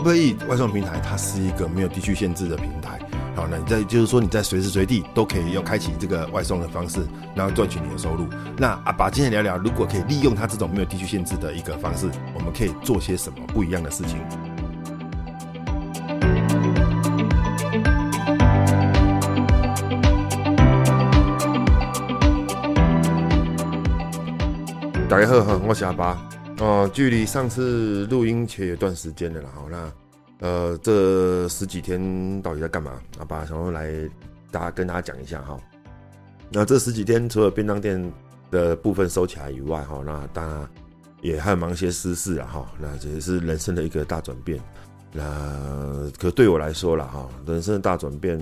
Uber Eats 外送平台，它是一个没有地区限制的平台。好，那你在就是说你在随时随地都可以用开启这个外送的方式，然后赚取你的收入。那阿爸今天聊聊，如果可以利用它这种没有地区限制的一个方式，我们可以做些什么不一样的事情？大家好，我是阿爸。哦，距离上次录音前有段时间了啦。好，那呃，这十几天到底在干嘛？阿拔想要来大家跟大家讲一下哈。那这十几天除了便当店的部分收起来以外，哈，那当然也还忙些私事啊，哈。那这也是人生的一个大转变。那可对我来说了哈，人生的大转变，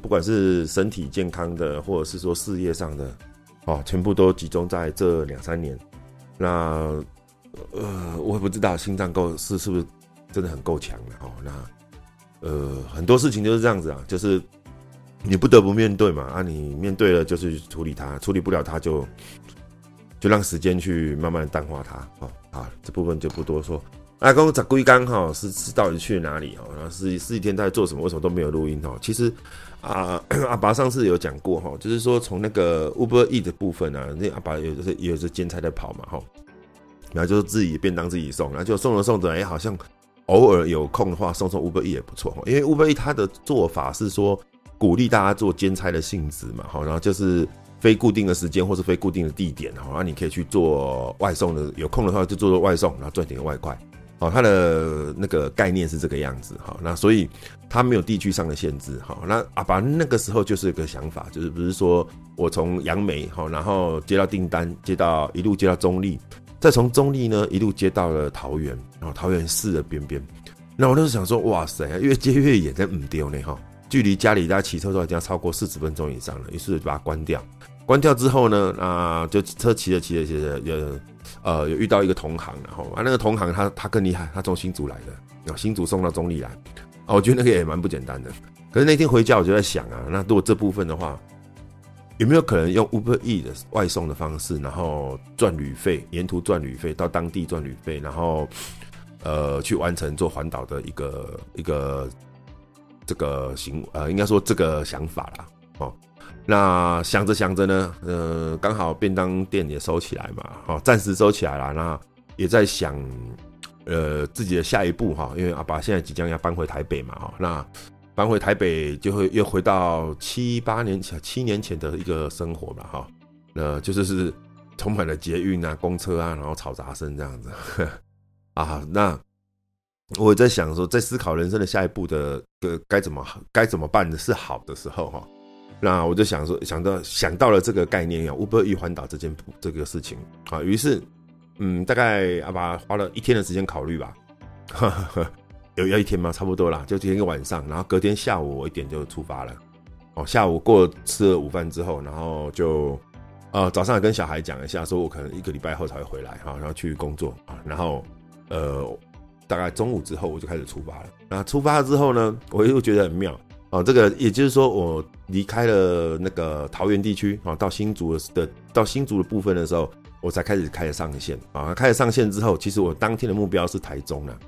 不管是身体健康的，或者是说事业上的，哦，全部都集中在这两三年。那呃，我也不知道心脏够是是不是真的很够强的哦。那呃，很多事情就是这样子啊，就是你不得不面对嘛。啊，你面对了就去处理它，处理不了它就就让时间去慢慢淡化它。哦，好，这部分就不多说。阿公在龟缸哈，是是到底去哪里哦？然后十十几天在做什么？为什么都没有录音哦？其实啊，阿拔上次有讲过哈，就是说从那个 Uber E 的部分啊，那阿拔有就是有是兼差在跑嘛哈，然后就是自己便当自己送，然后就送着送着，哎，好像偶尔有空的话送送 Uber E 也不错哈，因为 Uber E 它的做法是说鼓励大家做兼差的性质嘛，哈，然后就是非固定的时间或是非固定的地点，然后你可以去做外送的，有空的话就做做外送，然后赚点外快。哦，它的那个概念是这个样子，哈，那所以它没有地区上的限制，哈，那阿拔那个时候就是一个想法，就是不是说我从杨梅，哈，然后接到订单，接到一路接到中坜，再从中坜呢一路接到了桃园，然后桃园市的边边，那我就是想说，哇塞，越接越远，真唔丢呢，哈，距离家里大家骑车都已经超过四十分钟以上了，于是就把它关掉，关掉之后呢，啊，就车骑着骑着骑着，就。呃，有遇到一个同行，然后啊，那个同行他他更厉害，他从新竹来的，然后新竹送到中坜来，啊，我觉得那个也蛮不简单的。可是那天回家我就在想啊，那如果这部分的话，有没有可能用 Uber E 的外送的方式，然后赚旅费，沿途赚旅费，到当地赚旅费，然后呃去完成做环岛的一个一个这个行，呃，应该说这个想法啦，哦。那想着想着呢，呃，刚好便当店也收起来嘛，哦，暂时收起来了。那也在想，呃，自己的下一步哈，因为阿爸现在即将要搬回台北嘛，哈，那搬回台北就会又回到七八年前、七年前的一个生活吧，哈，那就是是充满了捷运啊、公车啊，然后嘈杂声这样子，啊，那我在想说，在思考人生的下一步的个该怎么该怎么办是好的时候哈。那我就想说，想到想到了这个概念啊，Uber Eats 环岛这件这个事情啊，于是，嗯，大概阿拔花了一天的时间考虑吧，呵呵，有要一天吗？差不多啦，就今天一个晚上，然后隔天下午我一点就出发了。哦，下午过吃了午饭之后，然后就，呃，早上跟小孩讲一下，说我可能一个礼拜后才会回来哈，然后去工作啊，然后，呃，大概中午之后我就开始出发了。那出发了之后呢，我又觉得很妙。哦，这个也就是说，我离开了那个桃园地区啊，到新竹的到新竹的部分的时候，我才开始开始上线啊。开始上线之后，其实我当天的目标是台中了，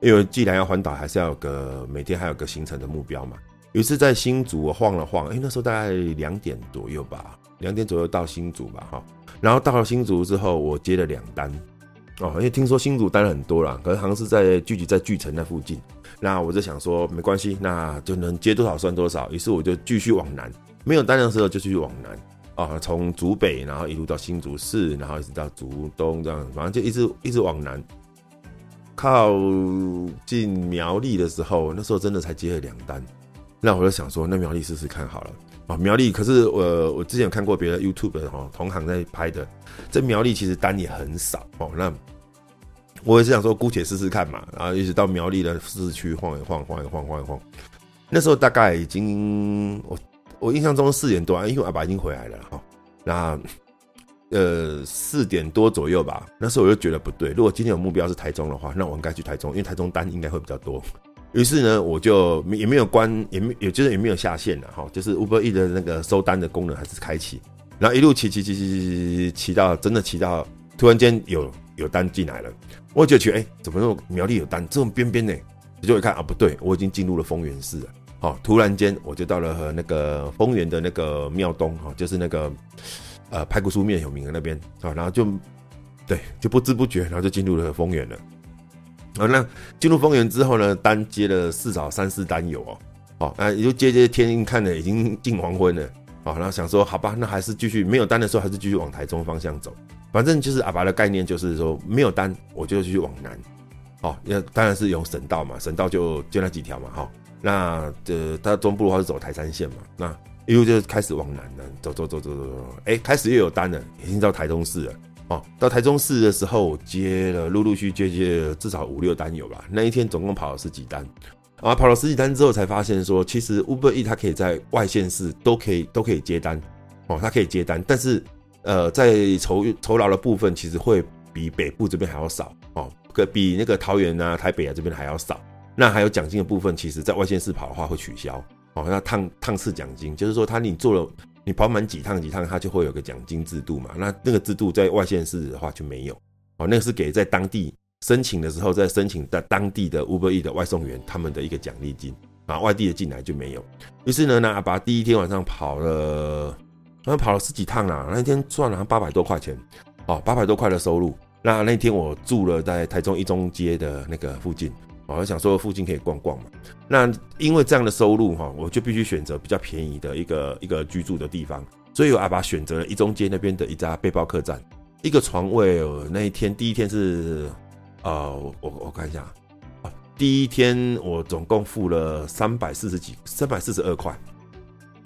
因为既然要环岛，还是要有个每天还有个行程的目标嘛。于是，在新竹我晃了晃，哎，那时候大概两点左右吧，两点左右到新竹吧，哈。然后到了新竹之后，我接了两单哦，因为听说新竹单很多啦，可是好像是在聚集在巨城那附近。那我就想说，没关系，那就能接多少算多少。于是我就继续往南，没有单的时候就继续往南啊，从竹北，然后一路到新竹市，然后一直到竹东，这样，反正就一直一直往南。靠近苗栗的时候，那时候真的才接了两单。那我就想说，那苗栗试试看好了啊。苗栗可是我我之前有看过别的 YouTube 的哈，同行在拍的，这苗栗其实单也很少哦。那我也是想说，姑且试试看嘛，然后一直到苗栗的市区晃一晃，晃一晃，晃一晃。那时候大概已经，我我印象中四点多，因为阿爸已经回来了哈。那呃四点多左右吧，那时候我就觉得不对。如果今天有目标是台中的话，那我应该去台中，因为台中单应该会比较多。于是呢，我就也没有关，也没也就是也没有下线了哈，就是 Uber E 的那个收单的功能还是开启。然后一路骑骑骑骑骑骑骑到真的骑到突然间有。有单进来了，我就觉得哎、怎么那种苗栗有单这种边边呢？就一看啊，不对，我已经进入了丰原市了。好，突然间我就到了和那个丰原的那个庙东哈，就是那个呃排骨酥面有名的那边啊，然后就对，就不知不觉，然后就进入了丰原了。啊，那进入丰原之后呢，单接了至少三四单有哦，好，啊，也就接接天看了已经近黄昏了，好，然后想说好吧，那还是继续没有单的时候，还是继续往台中方向走。反正就是阿爸的概念，就是说没有单，我就继续往南。哦，那当然是有省道嘛，省道就就那几条嘛，哈。那呃，它中部的话是走台三线嘛，那一路就开始往南了，走走走走走走，哎、开始又有单了，已经到台中市了。哦，到台中市的时候，接了陆陆续续接接了至少五六单有吧。那一天总共跑了十几单，啊，跑了十几单之后，才发现说，其实 Uber E 它可以在外县市都可以都可以接单，哦，它可以接单，但是呃，在酬酬劳的部分，其实会比北部这边还要少，哦，可比那个桃园啊、台北啊这边还要少。那还有奖金的部分，其实在外县市跑的话会取消，哦，那趟趟次奖金，就是说他你做了。你跑满几趟几趟，它就会有个奖金制度嘛。那那个制度在外县市的话就没有哦。那个是给在当地申请的时候，在申请在当地的 Uber E 的外送员他们的一个奖励金啊。外地的进来就没有。于是呢，那阿爸第一天晚上跑了，好像跑了十几趟啦。那一天赚了八百多块钱哦，八百多块的收入。那那天我住了在台中一中街的那个附近。我想说附近可以逛逛嘛，那因为这样的收入哈，我就必须选择比较便宜的一个一个居住的地方，所以我阿爸选择了一中街那边的一家背包客栈，一个床位，哦那一天第一天是，呃，我我看一下啊，第一天我总共付了三百四十几，三百四十二块，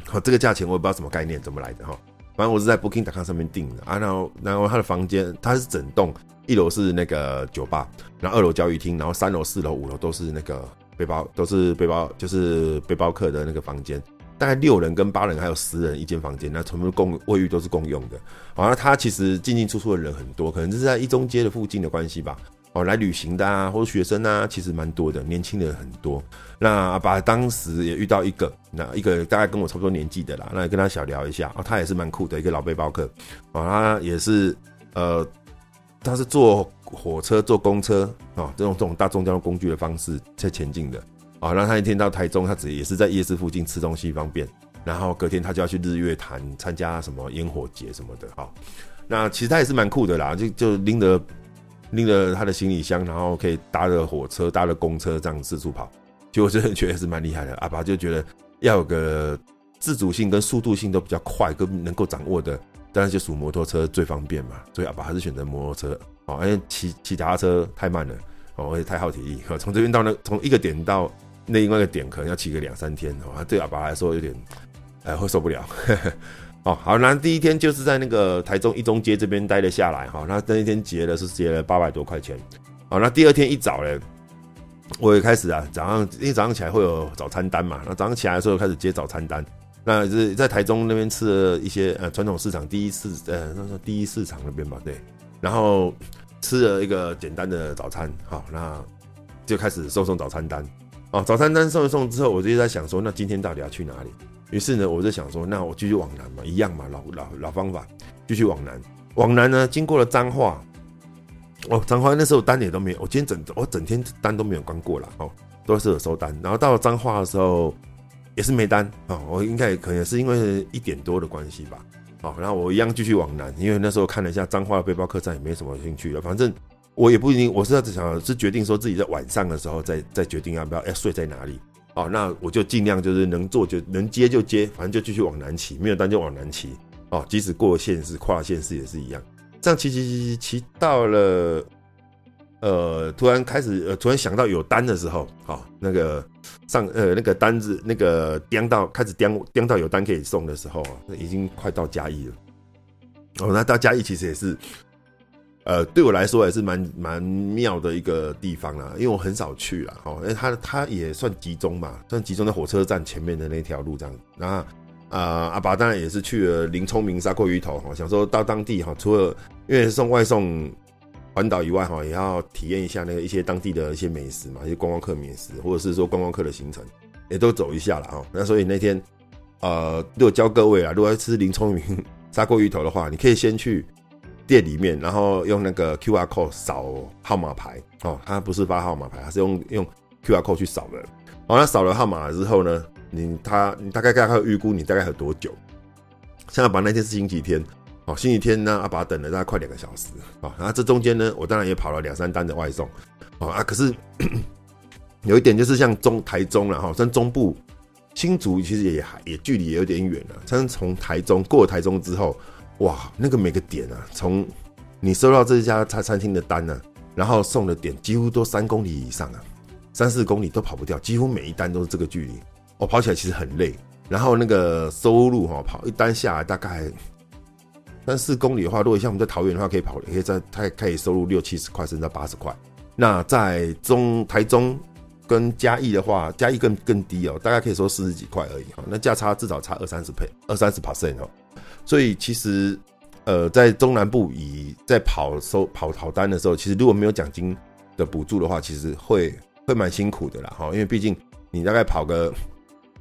好，这个价钱我也不知道什么概念，怎么来的哈，反正我是在 Booking.com 上面订的啊，然后然后他的房间它是整栋。一楼是那个酒吧，然后二楼教育厅，然后三楼、四楼、五楼都是那个背包，都是背包，就是背包客的那个房间，大概六人跟八人还有十人一间房间，那全部共卫浴都是共用的。好，那他其实进进出出的人很多，可能就是在一中街的附近的关系吧。哦，来旅行的啊，或者学生啊，其实蛮多的，年轻人很多。那阿爸当时也遇到一个，那一个大概跟我差不多年纪的啦，那跟他小聊一下，哦，他也是蛮酷的一个老背包客，哦，他也是呃。他是坐火车、坐公车啊，这种这种大众交通工具的方式在前进的啊。那他一天到台中，他只也是在夜市附近吃东西方便。然后隔天他就要去日月潭参加什么烟火节什么的啊。那其实他也是蛮酷的啦，就就拎着拎着他的行李箱，然后可以搭着火车、搭着公车这样四处跑。就我真的觉得是蛮厉害的。阿爸就觉得要有个自主性跟速度性都比较快，跟能够掌握的。当然就属摩托车最方便嘛，所以阿爸还是选择摩托车哦，因为骑骑脚踏车太慢了哦，而且太耗体力。从这边到那，从一个点到另外一个点，可能要骑个两三天哦，对阿爸来说有点哎会受不了。哦，好，那第一天就是在那个台中一中街这边待了下来哈，那那一天结了是结了八百多块钱。好，那第二天一早呢，我也开始啊，早上因为早上起来会有早餐单嘛，那早上起来的时候开始接早餐单。那是在台中那边吃了一些呃传统市场第一市呃那说第一市场那边吧，对，然后吃了一个简单的早餐，好，那就开始送送早餐单，哦，早餐单送一送之后，我就在想说，那今天到底要去哪里？于是呢，我就想说，那我继续往南嘛，一样嘛，老老老方法，继续往南，往南呢，经过了彰化，哦，彰化那时候单也都没有，我今天整我整天单都没有关过了，哦，都是有收单，然后到了彰化的时候。也是没单哦，我应该可能是因为一点多的关系吧，好，然后我一样继续往南，因为那时候看了一下彰化的背包客栈，也没什么兴趣了。反正我也不一定，我是在想是决定说自己在晚上的时候再再决定要不要要睡在哪里哦。那我就尽量就是能做就能接就接，反正就继续往南骑，没有单就往南骑哦。即使过县市跨县市也是一样，这样骑骑骑骑骑到了。呃，突然开始，呃，突然想到有单的时候，好、哦，那个上，呃，那个单子，那个颠到开始颠颠到有单可以送的时候，已经快到嘉义了。哦，那到嘉义其实也是，呃，对我来说也是蛮蛮妙的一个地方啦，因为我很少去啦，哦，因为它它也算集中嘛，算集中在火车站前面的那条路这样。那，啊、阿爸当然也是去了林聪明砂锅鱼头，哈，想说到当地哈，除了因为送外送。环岛以外哈，也要体验一下那个一些当地的一些美食嘛，一些观光客美食，或者是说观光客的行程，也都走一下了哈。那所以那天，呃，如果教各位啊，如果要吃林聪明砂锅鱼头的话，你可以先去店里面，然后用那个 QR code 扫号码牌哦，他不是发号码牌，他是用用 QR code 去扫的。哦，那扫了号码之后呢，你他你大概大概预估你大概有多久？像阿拔那天是星期天，哦，星期天呢，阿拔等了大概快两个小时啊。然后这中间呢，我当然也跑了两三单的外送哦，啊，可是 有一点就是像中台中了哈，像中部新竹其实也还也距离也有点远了。像从台中过了台中之后，哇，那个每个点啊，从你收到这家餐餐厅的单呢、啊，然后送的点几乎都三公里以上啊，三四公里都跑不掉，几乎每一单都是这个距离，我跑起来其实很累。然后那个收入哈，跑一单下来大概三四公里的话，如果像我们在桃园的话，可以跑，可以在它可以收入六七十块，甚至八十块。那在中台中跟嘉义的话，嘉义更更低哦，大概可以收四十几块而已哈。那价差至少差二三十倍，二三十 percent 哦。所以其实呃，在中南部以在跑收跑跑单的时候，其实如果没有奖金的补助的话，其实会会蛮辛苦的啦哈。因为毕竟你大概跑个。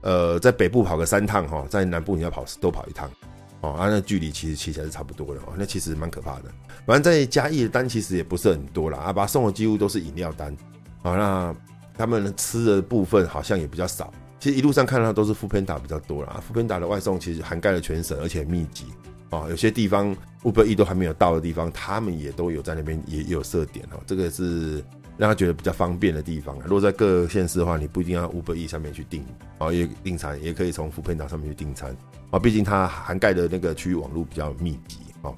呃，在北部跑个三趟哈，在南部你要跑多跑一趟，哦，啊，那距离其实骑起来是差不多的哦，那其实蛮可怕的。反正在嘉义的单其实也不是很多啦，阿拔送的几乎都是饮料单，啊，那他们吃的部分好像也比较少。其实一路上看到都是 foodpanda 比较多啦，foodpanda 的外送其实涵盖了全省，而且密集哦，有些地方 Uber E 都还没有到的地方，他们也都有在那边也有设点哦，这个是。让他觉得比较方便的地方，如果在各县市的话，你不一定要 Uber E 上面去订啊，也订餐也可以从 foodpanda 上面去订餐啊，毕竟它涵盖的那个区域网络比较密集哦。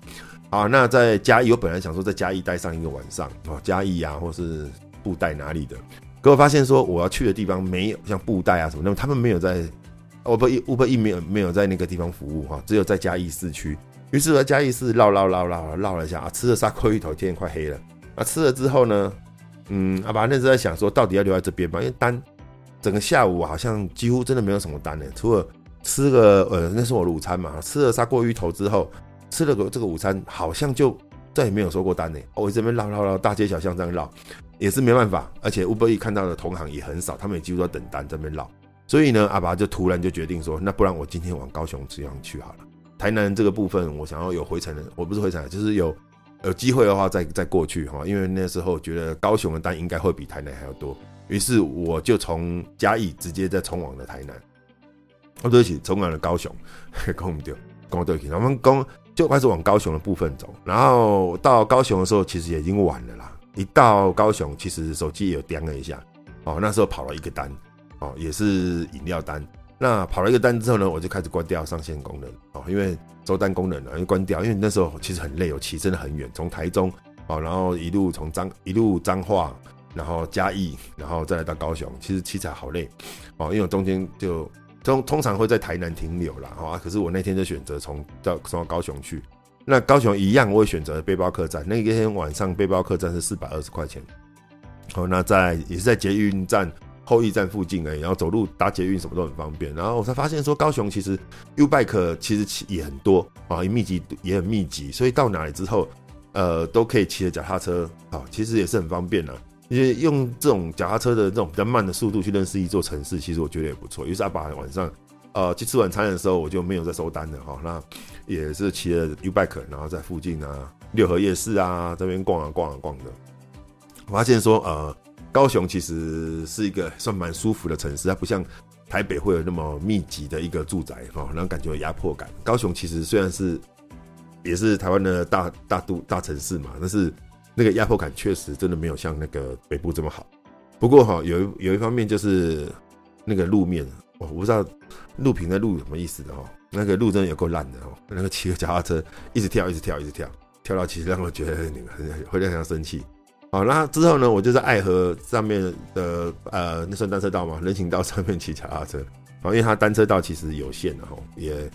好，那在嘉义，我本来想说在嘉义待上一个晚上啊，嘉义啊，或是布袋哪里的，可我发现说我要去的地方没有像布袋啊什么，那么他们没有在 Uber Uber E 没有没有在那个地方服务哈，只有在嘉义市区。于是我在嘉义市绕绕绕绕绕了一下啊，吃了砂锅鱼头，天快黑了啊，吃了之后呢？嗯，阿爸那时在想说，到底要留在这边吗？因为单整个下午好像几乎真的没有什么单呢，除了吃个呃，那是我的午餐嘛，吃了砂锅鱼头之后，吃了个这个午餐，好像就再也没有收过单呢。我这边绕绕绕，大街小巷这样绕，也是没办法。而且 UberE 看到的同行也很少，他们也几乎都等单在这边绕。所以呢，阿爸就突然就决定说，那不然我今天往高雄这样去好了。台南这个部分，我想要有回程的，我不是回程，就是有。有机会的话再再过去哈，因为那时候觉得高雄的单应该会比台南还要多，于是我就从嘉义直接再冲往了台南。哦，对不起，冲往了高雄，讲不对，讲对不起，我们讲就开始往高雄的部分走，然后到高雄的时候其实也已经晚了啦。一到高雄，其实手机也有掂了一下，哦，那时候跑了一个单，哦，也是饮料单。那跑了一个单之后呢，我就开始关掉上线功能哦，因为收单功能呢就关掉，因为那时候其实很累，我骑真的很远，从台中哦，然后一路从彰一路彰化，然后嘉义，然后再来到高雄，其实骑起来好累哦，因为我中间就通通常会在台南停留啦。啊，可是我那天就选择从到从到高雄去，那高雄一样我也选择背包客栈，那一天晚上背包客栈是四百二十块钱，哦，那在也是在捷运站。后驿站附近而已，然后走路搭捷运什么都很方便。然后我才发现说，高雄其实 U-Bike 其实也很多啊，也密集也很密集，所以到哪里之后，呃，都可以骑着脚踏车啊，其实也是很方便的。因为用这种脚踏车的这种比较慢的速度去认识一座城市，其实我觉得也不错。于是阿爸晚上呃去吃晚餐的时候，我就没有再收单了哈。那也是骑着 U-Bike，然后在附近啊六合夜市啊这边逛啊逛啊逛的。我发现说呃。高雄其实是一个算蛮舒服的城市，它不像台北会有那么密集的一个住宅哈，然后感觉有压迫感。高雄其实虽然是也是台湾的大大都大城市嘛，但是那个压迫感确实真的没有像那个北部这么好。不过哈，有一有一方面就是那个路面，我不知道录屏的录什么意思的哈，那个路真的有够烂的哦，那个骑个脚踏车一直跳一直跳一直跳，跳到其实让我觉得很很会让人生气。好，那之后呢，我就在爱河上面的呃，那算单车道嘛，人行道上面骑脚踏车。啊，因为它单车道其实有限的哈，也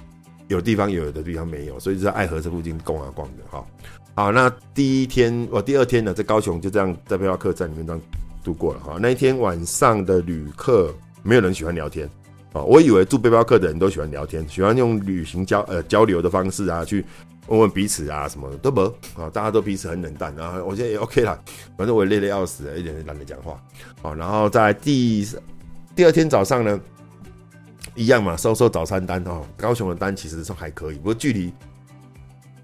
有地方有，有的地方没有，所以就在爱河这附近逛啊逛的哈。好，那第一天，我第二天呢，在高雄就这样在背包客栈里面这样度过了哈。那一天晚上的旅客没有人喜欢聊天啊，我以为住背包客的人都喜欢聊天，喜欢用旅行交呃交流的方式啊去。问问彼此啊，什么的都不啊，大家都彼此很冷淡，然后我觉得也 OK 啦，反正我也累得要死，一点也懒得讲话。好，然后在第第二天早上呢，一样嘛，收收早餐单哦。高雄的单其实算还可以，不过距离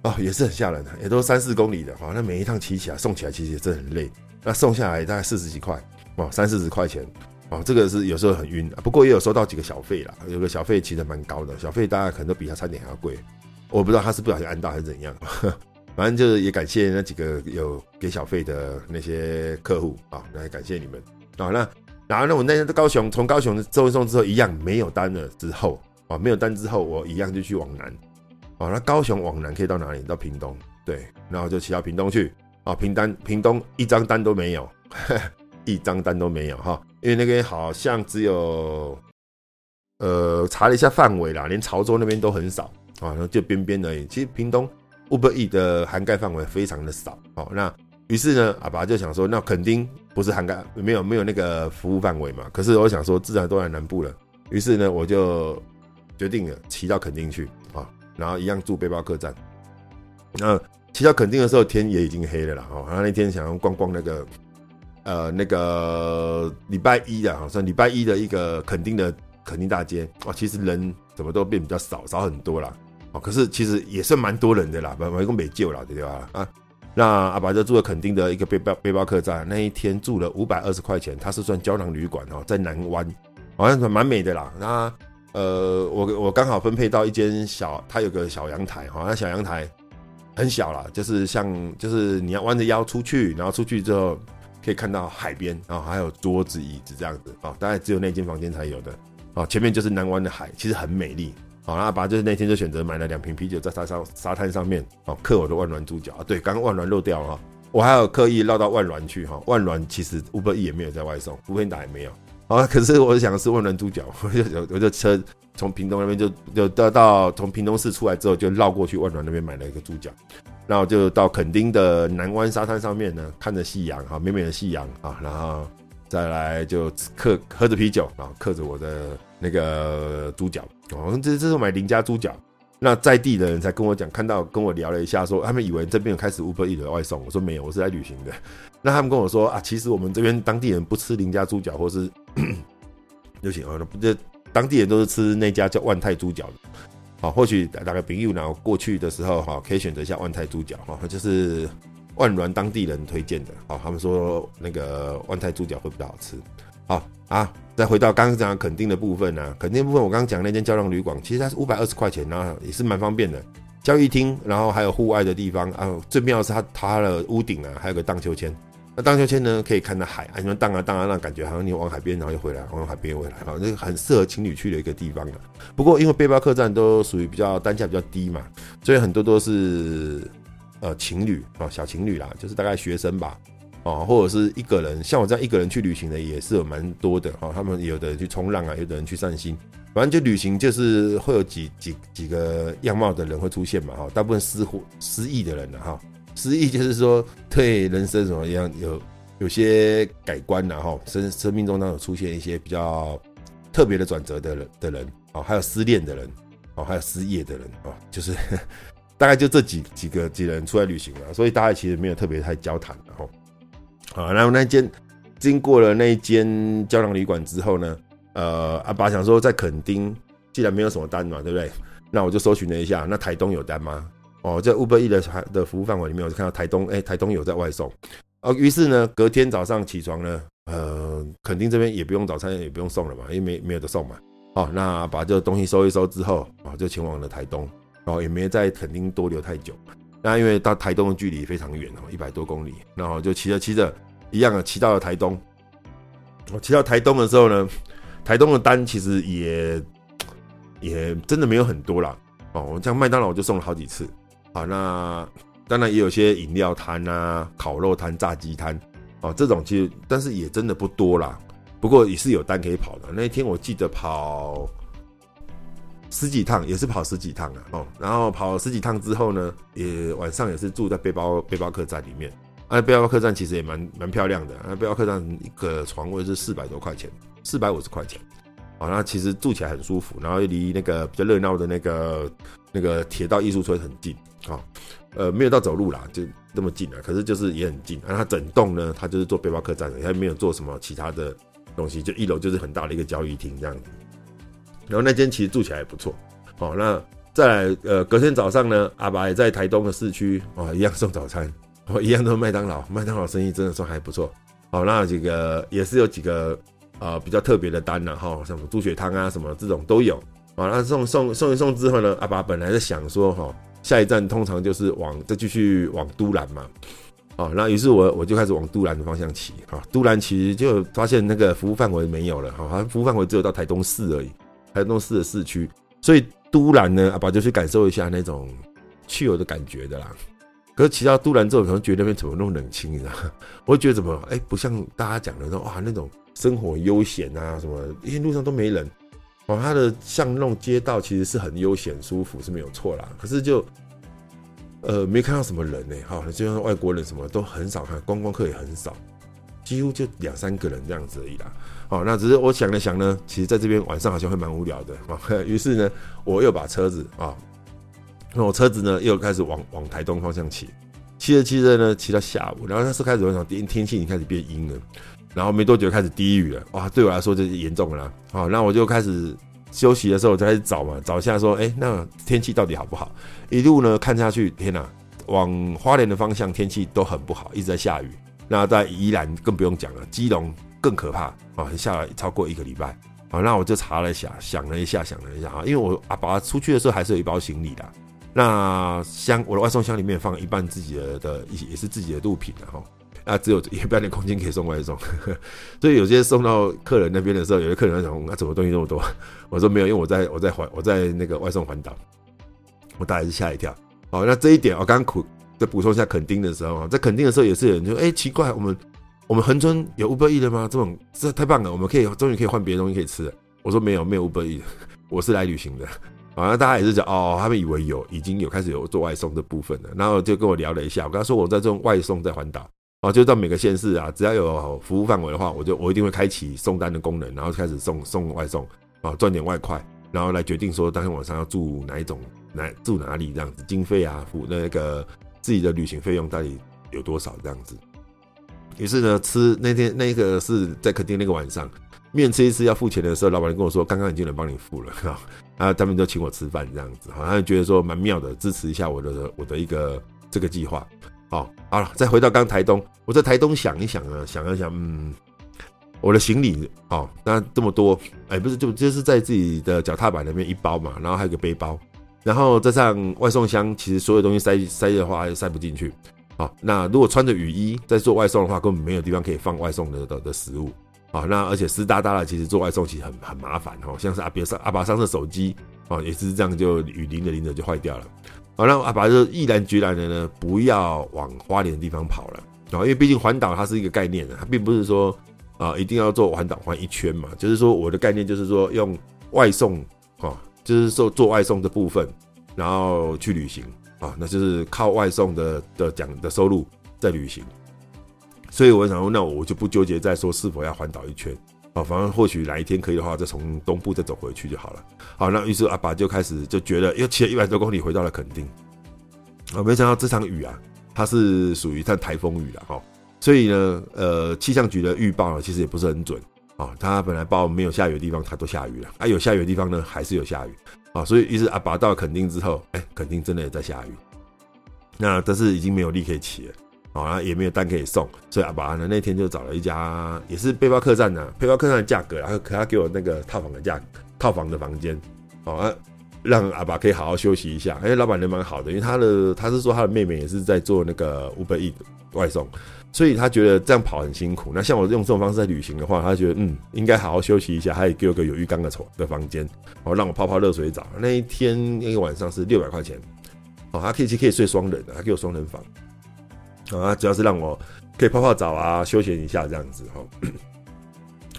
哦，也是很吓人的，也都三四公里的，好，那每一趟骑起来送起来其实也真的很累，那送下来大概四十几块，哦，三四十块钱，哦，这个是有时候很晕，不过也有收到几个小费啦，有个小费其实蛮高的，小费大概可能都比他餐点还要贵，我不知道他是不小心按到还是怎样，反正就是也感谢那几个有给小费的那些客户啊，来感谢你们啊，那然后那我那天在高雄，从高雄送一送之后一样没有单了之后，啊，没有单之后我一样就去往南。哦，那高雄往南可以到哪里？到屏东，对，然后就骑到屏东去。啊，屏单屏东一张单都没有，呵 一张单都没有哈，因为那边好像只有，呃，查了一下范围啦，连潮州那边都很少啊，然后就边边而已。其实屏东 Uber E 的涵盖范围非常的少。哦，那于是呢，阿爸就想说，那垦丁不是涵盖没有没有那个服务范围嘛？可是我想说，自然都在南部了，于是呢，我就决定了骑到垦丁去啊。然后一样住背包客栈，那骑到垦丁的时候天也已经黑了啦。哦，然后那天想要逛逛那个，呃，那个礼拜一的，好像礼拜一的一个垦丁的垦丁大街哦，其实人怎么都变比较少，少很多啦。哦，可是其实也算蛮多人的啦，不，一共没救了，对吧？啊，那阿爸就住了垦丁的一个背包背包客栈，那一天住了五百二十块钱，他是算胶囊旅馆哦，在南湾，好像蛮美的啦。那呃，我我刚好分配到一间小，它有个小阳台哈，那小阳台很小啦，就是像就是你要弯着腰出去，然后出去之后可以看到海边，然后还有桌子椅子这样子啊，大概只有那间房间才有的啊，前面就是南湾的海，其实很美丽。好，那阿爸就是那天就选择买了两瓶啤酒在沙沙沙滩上面哦，刻我的万峦猪脚啊，对，刚刚万峦漏掉了哈，我还有刻意绕到万峦去哈，万峦其实 Uber E 也没有在外送，foodpanda 也没有。啊！可是我想是万峦猪脚，我就我就车从屏东那边就就到到从屏东市出来之后，就绕过去万峦那边买了一个猪脚，然后就到垦丁的南湾沙滩上面呢，看着夕阳哈，美美的夕阳啊，然后再来就嗑喝着啤酒啊，嗑着我的那个猪脚，哦，这这是买邻家猪脚。那在地的人才跟我讲，看到跟我聊了一下说，他们以为这边有开始 Uber Eats 的外送，我说没有，我是来旅行的。那他们跟我说啊，其实我们这边当地人不吃邻家猪脚，或是 就行了，不当地人都是吃那家叫万泰猪脚的。好，或许大概朋友呢过去的时候哈，可以选择一下万泰猪脚哈，就是万峦当地人推荐的。好，他们说那个万泰猪脚会比较好吃。好啊。再回到刚刚讲肯定的部分呢、啊，垦丁部分我刚刚讲那间胶囊旅馆，其实它是五百二十块钱，然后也是蛮方便的，交易厅，然后还有户外的地方啊。最妙的是它它的屋顶啊，还有个荡秋千。那荡秋千呢，可以看到海，啊，你们荡啊荡啊，那感觉好像你往海边，然后又回来，往海边回来，好，那很适合情侣去的一个地方啊。不过因为背包客栈都属于比较单价比较低嘛，所以很多都是呃情侣啊，小情侣啦，就是大概学生吧。哦，或者是一个人，像我这样一个人去旅行的也是有蛮多的哈。他们有的人去冲浪啊，有的人去散心，反正就旅行就是会有几几几个样貌的人会出现嘛哈。大部分失失意的人了哈，失意就是说对人生什么样有有些改观然后生生命中当有出现一些比较特别的转折的人的人哦，还有失恋的人哦，还有失业的人哦，就是 大概就这几几个几人出来旅行了，所以大家其实没有特别太交谈然后。好，然后那间经过了那间胶囊旅馆之后呢，呃，阿爸想说在垦丁既然没有什么单嘛，对不对？那我就搜寻了一下，那台东有单吗？哦，在 Uber E 的的服务范围里面，我就看到台东，哎，台东有在外送。哦，于是呢，隔天早上起床呢，呃，垦丁这边也不用早餐，也不用送了嘛，因为没没有得送嘛。哦，那把这个东西收一收之后，啊，就前往了台东，然后也没在垦丁多留太久。那因为到台东的距离非常远哦，一百多公里，然后就骑着骑着，一样的骑到了台东。我骑到台东的时候呢，台东的单其实也也真的没有很多啦。哦。我像麦当劳就送了好几次，啊，那当然也有些饮料摊啊、烤肉摊、炸鸡摊，哦，这种其实但是也真的不多啦。不过也是有单可以跑的。那一天我记得跑。十几趟也是跑十几趟啊，哦，然后跑十几趟之后呢，也晚上也是住在背包背包客栈里面。那、啊、背包客栈其实也蛮蛮漂亮的，那、啊、背包客栈一个床位是四百多块钱，四百五十块钱，哦，那其实住起来很舒服，然后又离那个比较热闹的那个那个铁道艺术村很近，啊、哦，呃，没有到走路啦，就那么近啊，可是就是也很近。那、啊、它整栋呢，它就是做背包客栈的，它没有做什么其他的东西，就一楼就是很大的一个交易厅这样子。然后那间其实住起来也不错，哦，那再来呃，隔天早上呢，阿爸也在台东的市区哦，一样送早餐，哦，一样都是麦当劳，麦当劳生意真的算还不错。好，那几个也是有几个呃比较特别的单呢，哈，像什么猪血汤啊什么这种都有。好，那送送送一送之后呢，阿爸本来在想说哈，下一站通常就是往再继续往都兰嘛。哦，那于是我我就开始往都兰的方向骑。啊，都兰其实就发现那个服务范围没有了，哈，好像服务范围只有到台东市而已，台东市的市区。所以都兰呢，阿爸就去感受一下那种去游的感觉的啦。可是骑到都兰之后，可能觉得那边怎么那么冷清，你知道？我会觉得怎么，哎、不像大家讲的说哇那种生活悠闲啊什么，因为路上都没人。哦，它的巷弄街道其实是很悠闲舒服，是没有错啦。可是就。呃，没看到什么人呢，哈，就像外国人什么都很少看，观光客也很少，几乎就两三个人这样子而已啦。哦，那只是我想了想呢，其实在这边晚上好像会蛮无聊的啊。于是呢，我又把车子啊，那我车子呢又开始往往台东方向骑，骑着骑着呢，骑到下午，然后那时候开始我想天天气已经开始变阴了，然后没多久开始滴雨了，哇，对我来说就是严重了啦。好，那我就开始。休息的时候我就开始找嘛，找一下说，哎、欸，那天气到底好不好？一路呢看下去，天哪，往花莲的方向天气都很不好，一直在下雨。那在宜兰更不用讲了，基隆更可怕啊，下了超过一个礼拜。好，那我就查了一下，想了一下，想了一下啊，因为我阿爸出去的时候还是有一包行李的。那箱我的外送箱里面放一半自己的的，也是自己的物品的哈。啊，只有一半的空间可以送外送，所以有些送到客人那边的时候，有些客人在想，啊，怎么东西那么多？我说没有，因为我在我在环我在那个外送环岛，我大概是吓一跳。好，那这一点我刚刚苦再补充一下垦丁的时候啊，在垦丁的时候也是有人就说，哎、奇怪，我们我们恒春有 Uber E 的吗？这种这太棒了，我们可以终于可以换别的东西可以吃了。我说没有，没有 Uber E 的我是来旅行的。好，那大家也是讲哦，他们以为有已经有开始有做外送的部分了，然后就跟我聊了一下，我跟他说我在这种外送在环岛。哦，就到每个县市啊，只要有服务范围的话，我就我一定会开启送单的功能，然后开始送送外送啊，赚点外快，然后来决定说当天晚上要住哪一种，哪住哪里这样子，经费啊，付那个自己的旅行费用到底有多少这样子。于是呢，吃那天那个是在垦丁那个晚上，面吃一次要付钱的时候，老板跟我说刚刚已经能帮你付了啊，他们就请我吃饭这样子，好像觉得说蛮妙的，支持一下我的我的一个这个计划。好，好了，再回到刚台东，我在台东想一想啊，想一想，嗯，我的行李，哦，那这么多，哎，不是，就就是在自己的脚踏板里面一包嘛，然后还有个背包，然后再上外送箱，其实所有东西塞塞的话塞不进去，好，那如果穿着雨衣在做外送的话，根本没有地方可以放外送的的的食物，好，那而且湿哒哒的，其实做外送其实很很麻烦哦，像是阿别上阿拔上的手机，哦，也是这样，就雨淋着淋着就坏掉了。好，那阿拔就毅然决然的呢，不要往花莲的地方跑了啊，因为毕竟环岛它是一个概念的，它并不是说啊一定要做环岛环一圈嘛，就是说我的概念就是说用外送啊，就是说做外送的部分，然后去旅行啊，那就是靠外送的的讲的收入在旅行，所以我想说，那我就不纠结在说是否要环岛一圈。好，反正或许哪一天可以的话，再从东部再走回去就好了。好，那于是阿爸就开始就觉得，又骑了一百多公里回到了垦丁。啊，没想到这场雨啊，它是属于一场台风雨了哈。所以呢，呃，气象局的预报呢，其实也不是很准啊。它本来报没有下雨的地方，它都下雨了；啊，有下雨的地方呢，还是有下雨啊。所以，于是阿爸到垦丁之后，哎，垦丁真的也在下雨。那但是已经没有力可以骑了。好，然后也没有单可以送，所以阿爸呢那天就找了一家也是背包客栈的背包客栈的价格，然后可他给我那个套房的价套房的房间，好啊，让阿爸可以好好休息一下。哎，老板人蛮好的，因为他的他是说他的妹妹也是在做那个 Uber E 外送，所以他觉得这样跑很辛苦。那像我用这种方式在旅行的话，他觉得嗯应该好好休息一下，他也给我个有浴缸的床的房间，好让我泡泡热水澡。那一天那个晚上是六百块钱，哦，他可以可以睡双人的，他给我双人房。啊，主要是让我可以泡泡澡啊，休闲一下这样子哈。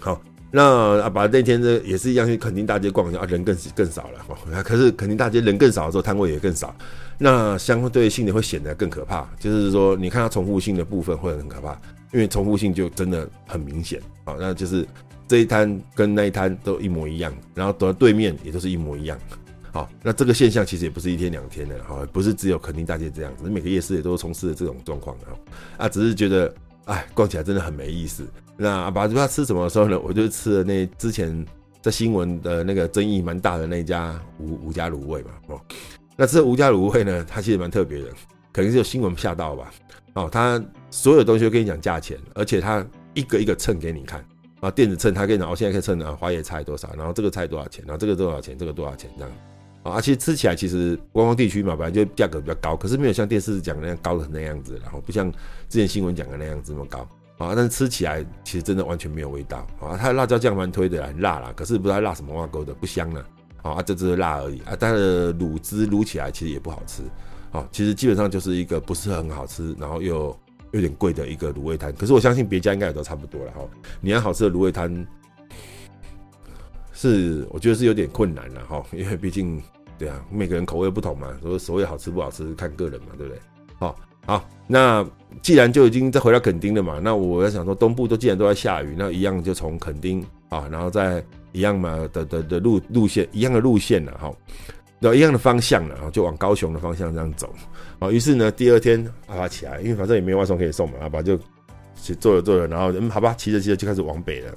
好，那阿拔那天呢也是一样去垦丁大街逛一下，人更更少了哈。可是垦丁大街人更少的时候，摊位也更少，那相对性的会显得更可怕。就是说，你看它重复性的部分会很可怕，因为重复性就真的很明显啊。那就是这一摊跟那一摊都一模一样，然后走到对面也都是一模一样。好，那这个现象其实也不是一天两天的，哈，不是只有垦丁大街这样子，每个夜市也都是从事的这种状况的，啊，只是觉得，哎，逛起来真的很没意思。那阿拔不知道吃什么的时候呢，我就吃了那之前在新闻的那个争议蛮大的那家吴吴家卤味嘛，哦，那这吴家卤味呢，它其实蛮特别的，可能是有新闻吓到吧，哦，它所有东西都跟你讲价钱，而且它一个一个称给你看，啊，电子秤它跟你讲，我现在可以称啊，花椰菜多少，然后这个菜多少钱，然后这个多少钱，这个多少钱这样。啊，其实吃起来其实观光地区嘛，本来就价格比较高，可是没有像电视讲的那样高的那样子，然后不像之前新闻讲的那样子那么高啊。但是吃起来其实真的完全没有味道啊。它的辣椒酱蛮推的，很辣啦，可是不知道辣什么挖沟的，不香了啊，就只是辣而已啊。它的卤汁卤起来其实也不好吃啊。其实基本上就是一个不是很好吃，然后又有点贵的一个卤味摊。可是我相信别家应该也都差不多了哈。你要好吃的卤味摊，是我觉得是有点困难了哈，因为毕竟。对啊，每个人口味不同嘛，所以所谓好吃不好吃看个人嘛，对不对？好，好，那既然就已经再回到垦丁了嘛，那我在想说，东部都既然都在下雨，那一样就从垦丁啊，然后再一样嘛的的的路路线，一样的路线了哈，然一样的方向了，就往高雄的方向这样走。好，于是呢，第二天阿爸起来，因为反正也没有外送可以送嘛，阿爸就坐着坐着，然后嗯，好吧，骑着骑着就开始往北了。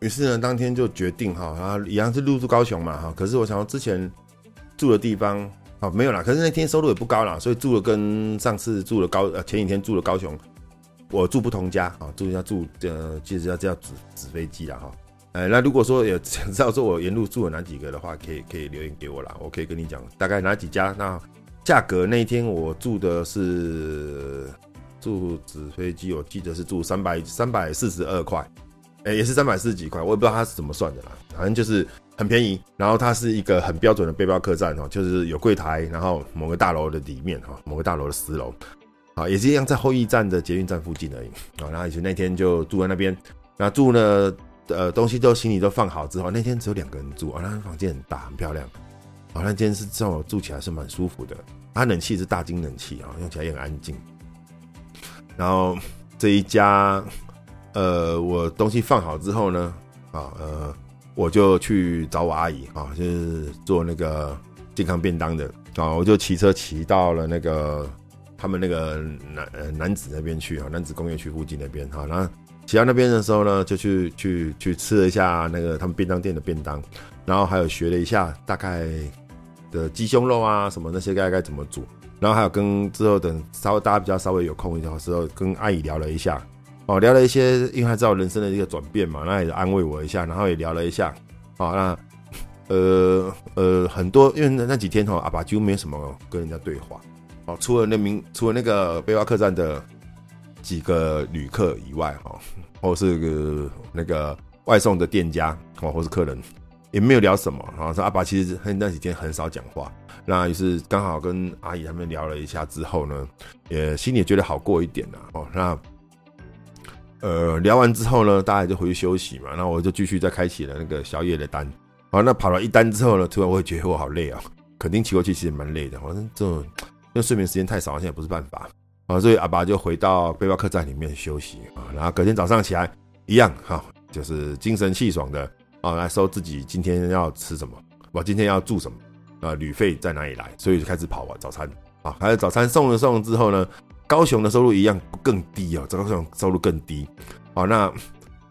于是呢，当天就决定哈，然后一样是入住高雄嘛哈，可是我想到之前。住的地方啊，没有啦，可是那天收入也不高啦，所以住的跟上次住的高呃前几天住的高雄，我住不同家啊，住一下住呃，其实要叫纸纸飞机啦哈，哎，那如果说有想知道说我沿路住了哪几个的话，可以可以留言给我啦，我可以跟你讲大概哪几家。那价格那一天我住的是住纸飞机，我记得是住三百三百四十二块，哎，也是三百四十几块，我也不知道他是怎么算的啦，反正就是。很便宜，然后它是一个很标准的背包客栈哦，就是有柜台，然后某个大楼的里面哈，某个大楼的十楼，啊，也是一样在后驿站的捷运站附近而已啊。然后以前那天就住在那边，那住呢，呃，东西都行李都放好之后，那天只有两个人住啊，那房间很大很漂亮，啊，那间是让我住起来是蛮舒服的，它冷气是大金冷气啊，用起来也很安静。然后这一家，呃，我东西放好之后呢，啊，呃。我就去找我阿姨啊，就是做那个健康便当的啊，我就骑车骑到了那个他们那个男呃男子那边去啊，男子工业区附近那边哈，然后骑到那边的时候呢，就去去去吃了一下那个他们便当店的便当，然后还有学了一下大概的鸡胸肉啊什么那些该该怎么煮，然后还有跟之后等稍微大家比较稍微有空一点的时候，跟阿姨聊了一下。哦，聊了一些，因为他知道人生的一个转变嘛，那也安慰我一下，然后也聊了一下。好，那呃呃很多，因为那几天哈，阿爸几乎没什么跟人家对话。哦，除了那名，除了那个背包客栈的几个旅客以外，哈，或是个那个外送的店家，哦，或是客人，也没有聊什么。然后说阿爸其实那几天很少讲话。那于是刚好跟阿姨他们聊了一下之后呢，也心里也觉得好过一点了。哦，那。呃，聊完之后呢，大家就回去休息嘛。然后我就继续再开启了那个宵夜的单。好，那跑了一单之后呢，突然我会觉得我好累啊，肯定骑过去其实蛮累的。反正这种因为睡眠时间太少，现在不是办法啊。所以阿拔就回到背包客栈里面休息啊。然后隔天早上起来一样哈，就是精神气爽的啊，来收自己今天要吃什么，我今天要住什么啊，旅费在哪里来，所以就开始跑啊早餐啊。还有早餐送了送了之后呢。高雄的收入一样更低哦，这高雄收入更低。好，那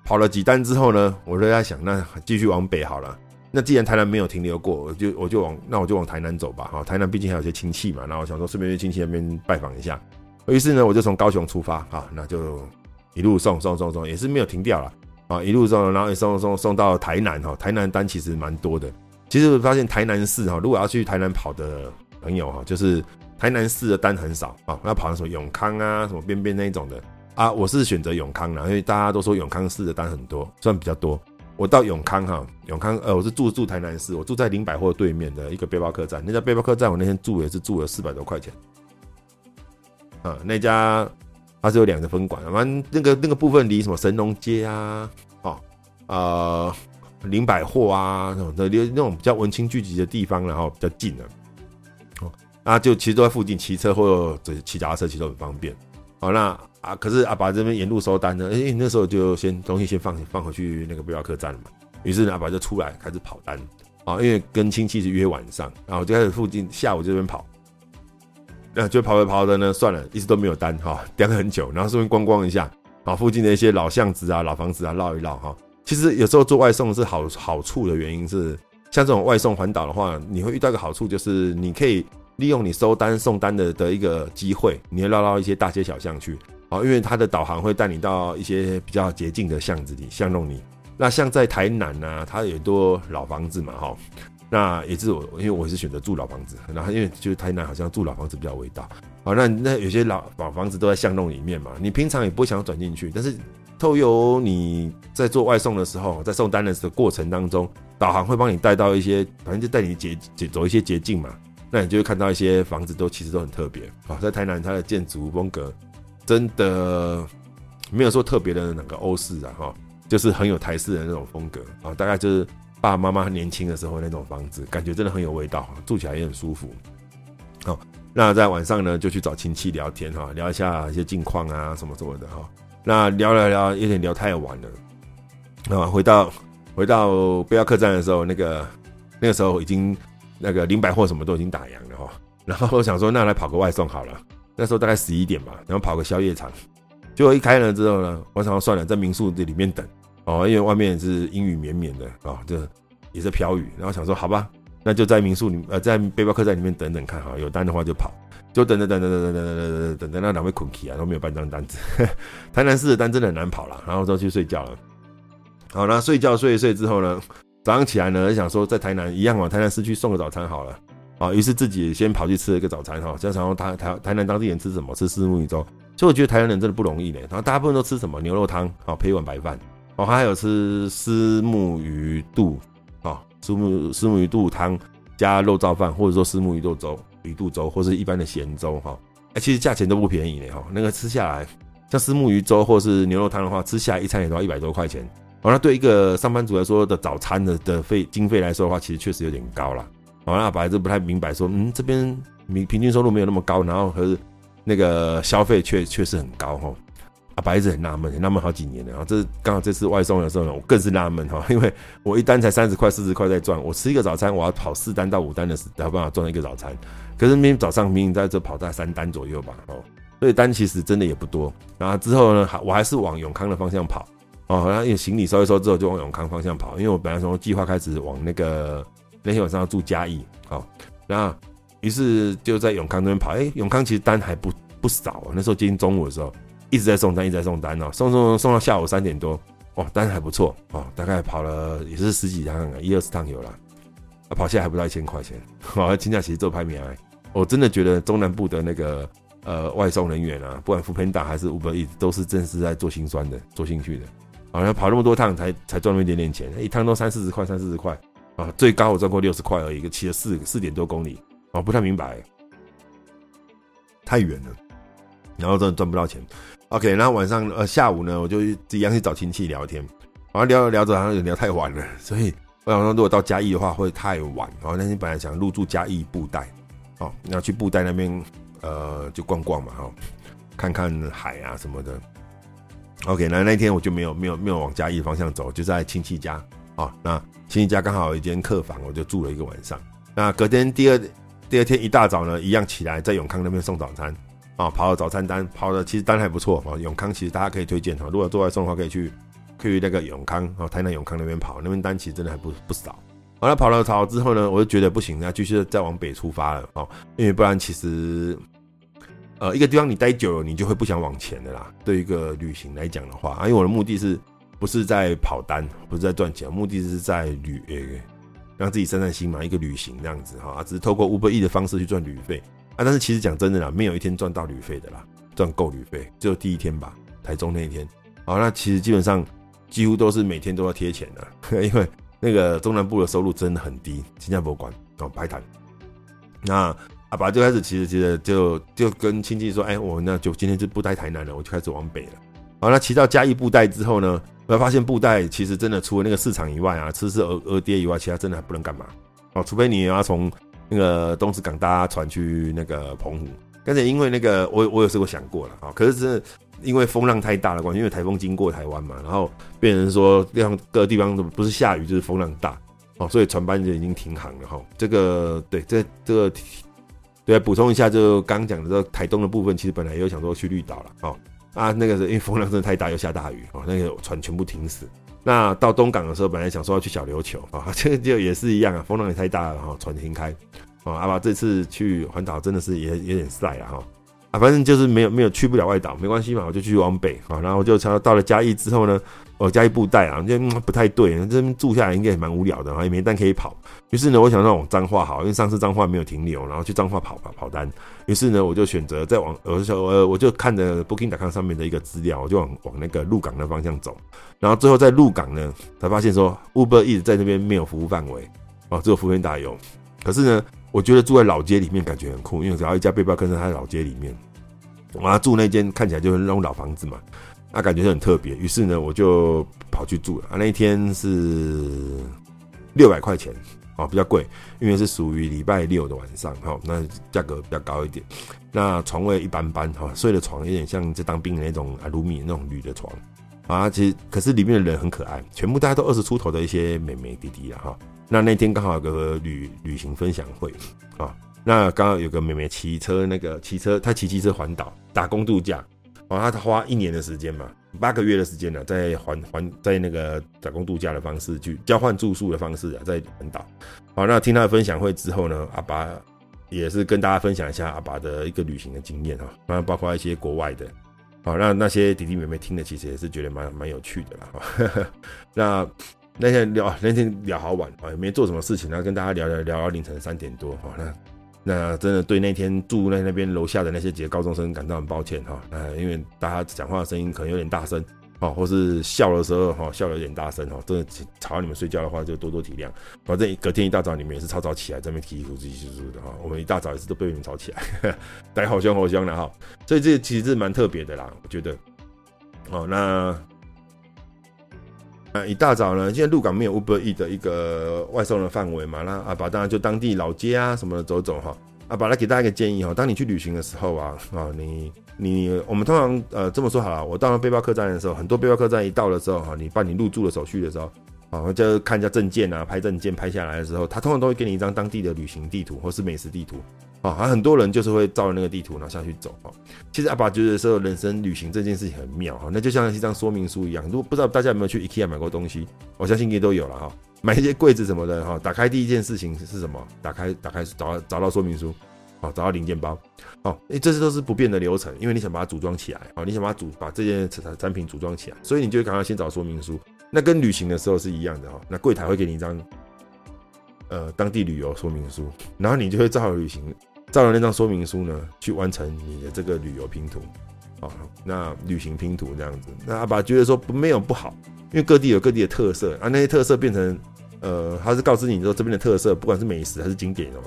跑了几单之后呢，我就在想，那继续往北好了。那既然台南没有停留过，我就我就往那我就往台南走吧。哈，台南毕竟还有些亲戚嘛，那我想说顺便去亲戚那边拜访一下。于是呢，我就从高雄出发，哈，那就一路送送送送，也是没有停掉了啊，一路送，然后也送送送到台南哈。台南单其实蛮多的。其实我发现台南市哈，如果要去台南跑的朋友哈，就是。台南市的单很少啊，要跑什么永康啊，什么边边那一种的啊，我是选择永康啦，因为大家都说永康市的单很多，算比较多。我到永康哈，永康呃，我是住住台南市，我住在林百货对面的一个背包客栈，那家背包客栈我那天住也是住了四百多块钱啊，那家它是有两个分馆，反正那个那个部分离什么神农街啊，哦呃林百货啊那种的那种比较文青聚集的地方，然后比较近了。啊，啊就其实都在附近，骑车或者骑脚踏车其实都很方便。好，那啊，可是阿爸这边沿路收单呢，哎，那时候就先东西先放放回去那个背包客栈了嘛。于是呢阿爸就出来开始跑单啊，因为跟亲戚是约晚上，然后就开始附近下午这边跑。那就跑着跑着呢，算了，一直都没有单哈，等了很久，然后顺便观光一下，啊，附近的一些老巷子啊、老房子啊绕一绕哈。其实有时候做外送是好好处的原因是，像这种外送环岛的话，你会遇到一个好处，就是你可以利用你收单送单的的一个机会，你会绕到一些大街小巷去，哦，因为它的导航会带你到一些比较捷径的巷子里巷弄里。那像在台南呢、啊，它有多老房子嘛，哈，那也是我，因为我是选择住老房子，然后因为就是台南好像住老房子比较味道，好，那那有些老老房子都在巷弄里面嘛，你平常也不会想转进去，但是透由你在做外送的时候，在送单的时候过程当中，导航会帮你带到一些，反正就带你捷捷走一些捷径嘛，那你就会看到一些房子都其实都很特别，啊，在台南它的建筑风格真的没有说特别的哪个欧式啊，哈。就是很有台式的那种风格啊，大概就是爸爸妈妈年轻的时候那种房子，感觉真的很有味道，住起来也很舒服。好，那在晚上呢，就去找亲戚聊天哈，聊一下一些近况啊什么什么的哈。那聊聊聊，有点聊太晚了啊。回到回到背包客栈的时候，那个那个时候已经那个零百货什么都已经打烊了哈。然后我想说，那来跑个外送好了。那时候大概十一点吧，然后跑个宵夜场。结果一开了之后呢，我想算了，在民宿这里面等。哦，因为外面是阴雨绵绵的啊，这、也是飘雨，然后想说好吧，那就在民宿里呃，在背包客栈里面等等看哈，有单的话就跑，就等等等等等等等等等等等等，那两位困起啊，都没有半张单子。台南市的单真的很难跑了，然后就去睡觉了。好，那睡觉睡一睡之后呢，早上起来呢，想说在台南一样往台南市区送个早餐好了。啊，于是自己先跑去吃了一个早餐哈，就想说台台台南当地人吃什么？吃虱目鱼粥。所以我觉得台南人真的不容易呢。然后大部分都吃什么？牛肉汤，好配一碗白饭。哦，还有吃虱目鱼肚，啊，虱目虱目鱼肚汤加肉燥饭，或者说虱目鱼肚粥、鱼肚粥，或是一般的咸粥，哈，哎，其实价钱都不便宜呢，哈，那个吃下来，像虱目鱼粥或是牛肉汤的话，吃下来一餐也都要一百多块钱，哦，那对一个上班族来说的早餐的的费经费来说的话，其实确实有点高了，哦，那本来就不太明白说，嗯，这边平平均收入没有那么高，然后可是那个消费确确实很高，哈。阿白一直很纳闷，纳闷好几年了。然后这刚好这次外送的时候呢，我更是纳闷哈，因为我一单才三十块、四十块在赚，我吃一个早餐，我要跑四单到五单的时才有办法赚一个早餐。可是明明早上明明在这跑大三单左右吧，哦，所以单其实真的也不多。然后之后呢，还我还是往永康的方向跑，哦，然后因为行李收一收之后就往永康方向跑，因为我本来从计划开始往那个那天晚上要住嘉义，好，然后于是就在永康那边跑，哎，永康其实单还不不少啊，那时候接近中午的时候。一直在送单，一直在送单哦，送送送到下午三点多，哇，单还不错哦，大概跑了也是十几趟，一二十趟有了，跑下来还不到一千块钱，好，金价其实做拍米啊，我真的觉得中南部的那个呃外送人员啊，不管 foodpanda 还是 Uber Eats，都是真是在做心酸的，做兴趣的，好像跑那么多趟才才赚那么一点点钱，一趟都三四十块，三四十块啊，最高我赚过六十块而已，骑了四四点多公里，啊，不太明白，太远了，然后真的赚不到钱。OK，然后晚上呃下午呢，我就一样去找亲戚聊天，然后聊着聊着好像聊太晚了，所以我想说如果到嘉义的话会太晚。然后那天本来想入住嘉义布袋，哦，要去布袋那边呃就逛逛嘛，哈，看看海啊什么的。OK，那那天我就没有没有没有往嘉义方向走，就在亲戚家啊。那亲戚家刚好有一间客房，我就住了一个晚上。那隔天第二第二天一大早呢，一样起来在永康那边送早餐。啊，跑了早餐单，跑的其实单还不错啊。永康其实大家可以推荐哈，如果做外送的话，可以去去那个永康啊，台南永康那边跑，那边单其实真的还不不少。完了跑了跑之后呢，我就觉得不行，那继续再往北出发了哦，因为不然其实呃一个地方你待久了，你就会不想往前的啦。对一个旅行来讲的话，因为我的目的是不是在跑单，不是在赚钱，目的是在旅让自己散散心嘛，一个旅行这样子哈，只是透过 Uber E 的方式去赚旅费。啊，但是其实讲真的啦，没有一天赚到旅费的啦，赚够旅费只有第一天吧，台中那一天。好，那其实基本上几乎都是每天都要贴钱的，因为那个中南部的收入真的很低，新加坡管哦排谈。那阿爸就开始其实其实就就跟亲戚说，哎，我那就今天就不待台南了，我就开始往北了。好，那骑到嘉义布袋之后呢，我发现布袋其实真的除了那个市场以外啊，吃吃鹅鹅爹以外，其他真的还不能干嘛哦，除非你要从。那个东石港搭船去那个澎湖，但是因为那个我我有时候想过了啊，可是是因为风浪太大的关系，因为台风经过台湾嘛，然后变成说让各地方都不是下雨就是风浪大哦，所以船班就已经停航了哈。这个对，这这个对，补充一下，就刚讲的这台东的部分，其实本来也有想说去绿岛了哦啊，那个是因为风浪真的太大又下大雨哦，那个船全部停死那到东港的时候，本来想说要去小琉球啊，这个就也是一样啊，风浪也太大了哈，船停开啊。阿爸这次去环岛真的是也有点晒了哈啊，反正就是没有没有去不了外岛，没关系嘛，我就继续往北啊。然后就到到了嘉义之后呢。我加一布袋啊，就不太对，这边住下来应该也蛮无聊的，也没单可以跑。于是呢，我想让往彰化好，因为上次彰化没有停留，然后去彰化跑跑跑单。于是呢，我就选择再往，我就呃，我就看着 Booking.com 上面的一个资料，我就往往那个鹿港的方向走。然后最后在鹿港呢，才发现说 Uber 一直在那边没有服务范围，哦，只有福源打油。可是呢，我觉得住在老街里面感觉很酷，因为只要一家背包客栈在老街里面，我要住那间看起来就是那种老房子嘛。那、啊、感觉很特别，于是呢，我就跑去住了。啊，那一天是六百块钱，哦，比较贵，因为是属于礼拜六的晚上，哈、那价格比较高一点。那床位一般般，哈、睡的床有点像在当兵的那种阿鲁米那种铝的床，啊，其实可是里面的人很可爱，全部大家都二十出头的一些美眉弟弟了，哈、那那天刚好有个旅旅行分享会，啊、那刚好有个美眉骑车，那个骑车，她骑机车环岛打工度假。哦，他花一年的时间嘛，八个月的时间呢，在环环在那个打工度假的方式去交换住宿的方式啊，在环岛。好，那听他的分享会之后呢，阿爸也是跟大家分享一下阿爸的一个旅行的经验哈，然后包括一些国外的。好，那那些弟弟妹妹听的其实也是觉得蛮蛮有趣的啦。那那天聊那天聊好晚啊，也没做什么事情，然后跟大家聊聊聊到凌晨三点多好。那那真的对那天住在那边楼下的那些几个高中生感到很抱歉哈，呃，因为大家讲话的声音可能有点大声，哦，或是笑的时候哈笑的有点大声哦，真的吵到你们睡觉的话就多多体谅。反正隔天一大早你们也是超早起来在那边提提提提的哈，我们一大早也是都被你们吵起来，大家好香好香的哈，所以这其实是蛮特别的啦，我觉得。哦，那。啊，一大早呢，现在鹿港没有 Uber E 的一个外送的范围嘛，那阿拔当然就当地老街啊什么的走走哈。阿拔来给大家一个建议哈，当你去旅行的时候啊，啊你你我们通常呃这么说好了，我到了背包客栈的时候，很多背包客栈一到的时候哈，你办理入住的手续的时候，啊就看一下证件啊，拍证件拍下来的时候，他通常都会给你一张当地的旅行地图或是美食地图。啊，还很多人就是会照着那个地图然后下去走啊。其实阿拔觉得说，人生旅行这件事情很妙哈，那就像一张说明书一样。如果不知道大家有没有去 IKEA 买过东西，我相信应该都有了哈。买一些柜子什么的哈，打开第一件事情是什么？打开打开找找到说明书，啊，找到零件包，哦，诶，这些都是不变的流程，因为你想把它组装起来哦，你想把它组把这件产产品组装起来，所以你就会赶快先找说明书。那跟旅行的时候是一样的哈，那柜台会给你一张呃当地旅游说明书，然后你就会照着旅行。照了那张说明书呢，去完成你的这个旅游拼图，啊，那旅行拼图这样子。那阿拔觉得说没有不好，因为各地有各地的特色啊，那些特色变成呃，他是告诉你说这边的特色，不管是美食还是景点哦，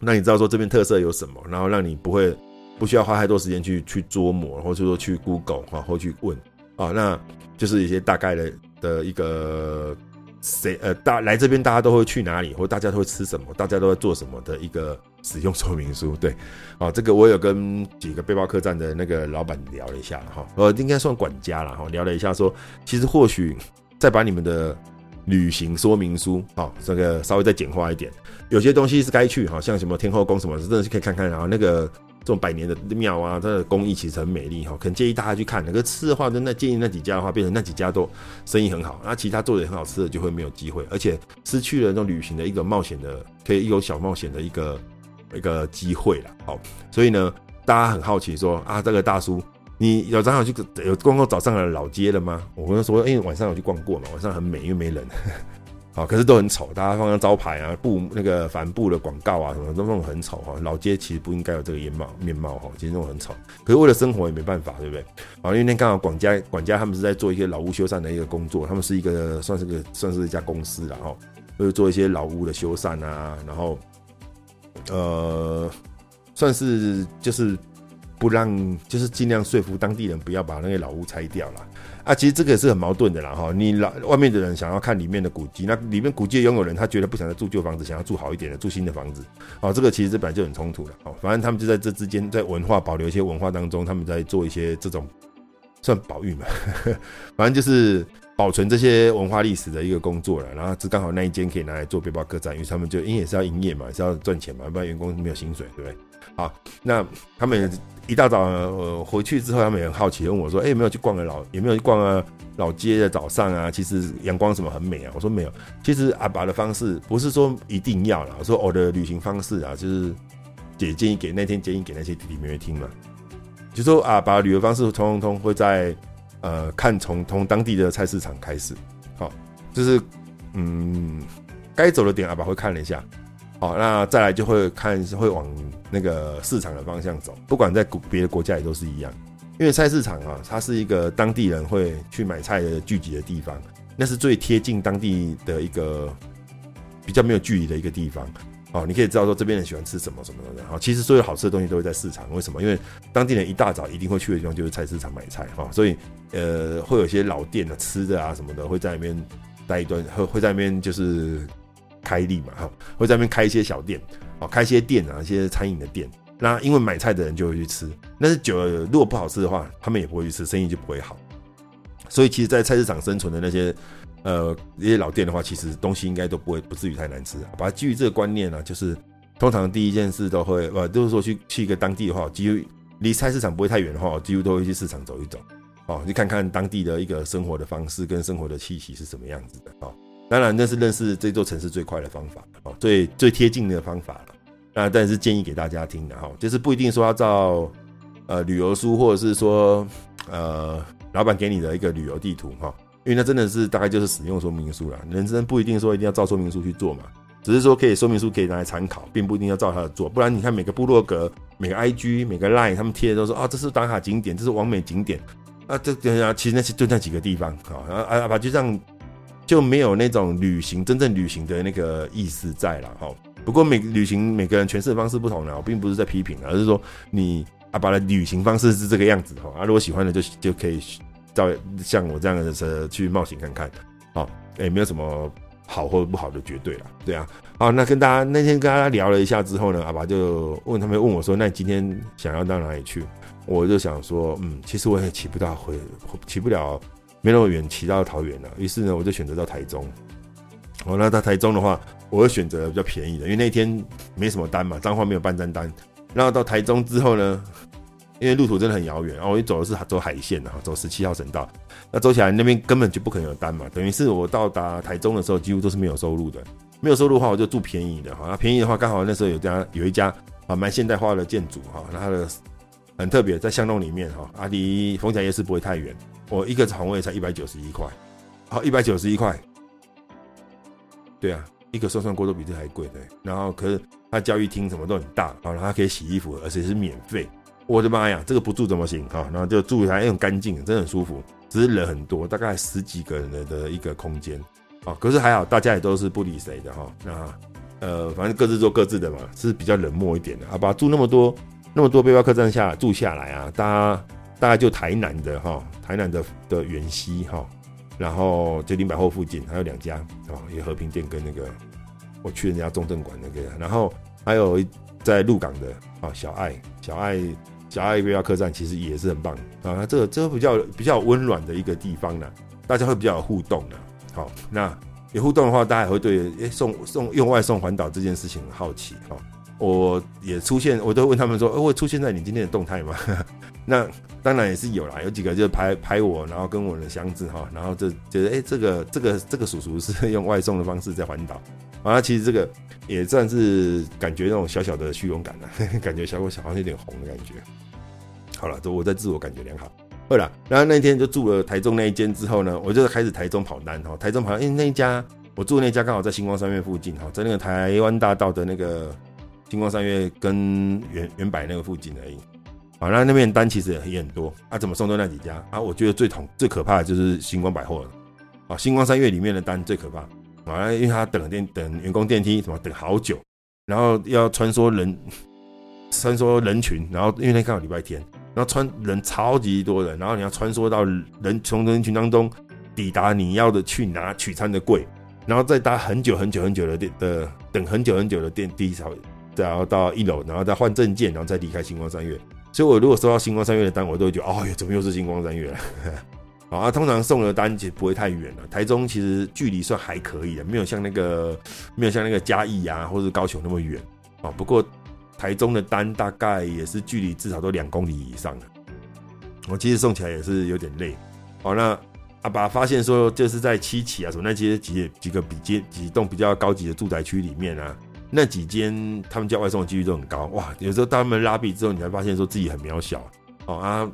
那你知道说这边特色有什么，然后让你不会不需要花太多时间去去琢磨，或者说去 Google 啊，或去问啊，那就是一些大概的的一个谁呃大来这边大家都会去哪里，或大家都会吃什么，大家都会做什么的一个。使用说明书，对，哦，这个我有跟几个背包客栈的那个老板聊了一下哈，呃，应该算管家了哈，聊了一下说，其实或许再把你们的旅行说明书，哦，这个稍微再简化一点，有些东西是该去，哈像什么天后宫什么，真的是可以看看，然后那个这种百年的庙啊，它的工艺其实很美丽哈，可能建议大家去看。那个吃的话，那建议那几家的话，变成那几家都生意很好，那其他做的很好吃的就会没有机会，而且失去了那种旅行的一个冒险的，可以有小冒险的一个。一个机会了，好，所以呢，大家很好奇说啊，这个大叔，你有早上去有逛过早上的老街了吗？我跟他说，因为晚上有去逛过嘛，晚上很美，因为没人，好，可是都很丑，大家放上招牌啊，布那个帆布的广告啊，什么都弄很丑哈。老街其实不应该有这个颜貌面貌哈，其实那种很丑，可是为了生活也没办法，对不对？好，因为那刚好管家管家他们是在做一些老屋修缮的一个工作，他们是一个算是个算是一家公司然后就是做一些老屋的修缮啊，然后。呃，算是就是不让，就是尽量说服当地人不要把那些老屋拆掉了啊。其实这个也是很矛盾的啦哈。你老外面的人想要看里面的古迹，那里面古迹拥有人他觉得不想再住旧房子，想要住好一点的，住新的房子。哦，这个其实这本来就很冲突了。哦，反正他们就在这之间，在文化保留一些文化当中，他们在做一些这种算保育嘛。反正就是保存这些文化历史的一个工作了。然后这刚好那一间可以拿来做背包客栈，因为他们就因为也是要营业嘛，也是要赚钱嘛，不然员工没有薪水，对不对？好，那他们一大早呃回去之后，他们也很好奇问我说：“哎，有没有去逛个老？有没有去逛个老街的早上啊？其实阳光什么很美啊。”我说没有。其实阿爸的方式不是说一定要啦，我说我的旅行方式啊，就是也建议给那天建议给那些弟弟妹妹听嘛。就说阿拔旅游方式通通通会在呃看从从当地的菜市场开始，好，就是嗯该走的点阿拔会看了一下。好，那再来就会看会往那个市场的方向走，不管在别的国家也都是一样，因为菜市场啊，它是一个当地人会去买菜的聚集的地方，那是最贴近当地的一个比较没有距离的一个地方。哦，你可以知道说这边人喜欢吃什么什么的。好，其实所有好吃的东西都会在市场，为什么？因为当地人一大早一定会去的地方就是菜市场买菜哈，所以呃会有些老店的吃的啊什么的会在那边待一段，会会在那边就是。开立嘛，哈，会在那边开一些小店，哦，开一些店啊，一些餐饮的店。那因为买菜的人就会去吃，但是久了如果不好吃的话，他们也不会去吃，生意就不会好。所以其实，在菜市场生存的那些呃那些老店的话，其实东西应该都不会不至于太难吃。把它基于这个观念呢，就是通常第一件事都会呃，就是说去去一个当地的话，几乎离菜市场不会太远的话，几乎都会去市场走一走，哦，去看看当地的一个生活的方式跟生活的气息是什么样子的，哦。当然，那是认识这座城市最快的方法哦，最最贴近的方法了。那但是建议给大家听的哈，就是不一定说要照呃旅游书，或者是说呃老板给你的一个旅游地图哈，因为那真的是大概就是使用说明书了。人生不一定说一定要照说明书去做嘛，只是说可以说明书可以拿来参考，并不一定要照它的做。不然你看每个部落格、每个 IG、每个 Line，他们贴的都说啊，这是打卡景点，这是完美景点啊，这等下其实那些就那几个地方啊啊啊，就这样。就没有那种旅行真正旅行的那个意思在了哈。不过每旅行每个人诠释的方式不同呢，我并不是在批评，而是说你阿拔的旅行方式是这个样子哈。啊，如果喜欢的就就可以照像我这样的车去冒险看看。好，也没有什么好或不好的绝对了，对啊。好，那跟大家那天跟大家聊了一下之后呢，阿爸就问他们问我说：“那你今天想要到哪里去？”我就想说，嗯，其实我也骑不到回，骑不了。没那么远，骑到桃园了。于是呢，我就选择到台中。哦，那到台中的话，我会选择比较便宜的，因为那天没什么单嘛，彰化没有半张单。然后到台中之后呢，因为路途真的很遥远，然后我一走的是走海线的，走十七号省道。那走起来那边根本就不可能有单嘛，等于是我到达台中的时候，几乎都是没有收入的。没有收入的话，我就住便宜的哈。那便宜的话，刚好那时候有家有一家啊蛮现代化的建筑哈，那它的很特别，在巷弄里面哈，阿离逢甲夜市不会太远。我一个床位才一百九十一块，好，一百九十一块，对啊，一个涮涮锅都比这还贵的。然后可是它教育厅什么都很大，好，然后它可以洗衣服，而且是免费。我的妈呀，这个不住怎么行？好，然后就住一下，又很干净，真的很舒服。只是人很多，大概十几个人的一个空间，啊，可是还好，大家也都是不理谁的哈。那呃，反正各自做各自的嘛，是比较冷漠一点的。好吧，住那么多那么多背包客栈下住下来啊，大家。大概就台南的哈，台南的的远西哈，然后就林百货附近还有两家啊，也和平店跟那个我去人家中正馆那个，然后还有在鹿港的啊小爱小爱小爱背包客栈其实也是很棒啊，那这个这个比较比较温暖的一个地方呢，大家会比较有互动的。好，那有互动的话，大家也会对诶送送用外送环岛这件事情很好奇哈。我也出现，我都问他们说，会出现在你今天的动态吗？那当然也是有啦，有几个就拍拍我，然后跟我的箱子哈，然后就觉得哎，这个这个这个叔叔是用外送的方式在环岛，啊，其实这个也算是感觉那种小小的虚荣感了，感觉小狗小好像有点红的感觉。好了，我在自我感觉良好。对了，然后那天就住了台中那一间之后呢，我就开始台中跑单哈，台中跑，因为那一家我住那家刚好在星光三月附近哈，在那个台湾大道的那个星光三月跟原原百那个附近而已。好，那那边单其实也很多啊，怎么送都那几家啊？我觉得最痛最可怕的就是星光百货了啊！星光三月里面的单最可怕啊，因为他等电等员工电梯什么等好久，然后要穿梭人穿梭人群，然后因为那刚好礼拜天，然后穿人超级多人，然后你要穿梭到人从人群当中抵达你要的去拿取餐的柜，然后再搭很久很久很久的电的等很久很久的电梯才然后到一楼，然后再换证件，然后再离开星光三月。所以，我如果收到星光三月的单，我都会觉得，哦哟，怎么又是星光三月了？啊，通常送的单其实不会太远了。台中其实距离算还可以的，没有像那个没有像那个嘉义啊，或者高雄那么远啊。不过台中的单大概也是距离至少都两公里以上的。我其实送起来也是有点累。好，那阿爸发现说，就是在七期啊什么那些几几个比几几栋比较高级的住宅区里面啊，那几间他们叫外送的几率都很高。哇，有时候到他们拉比之后，你才发现说自己很渺小。哦啊。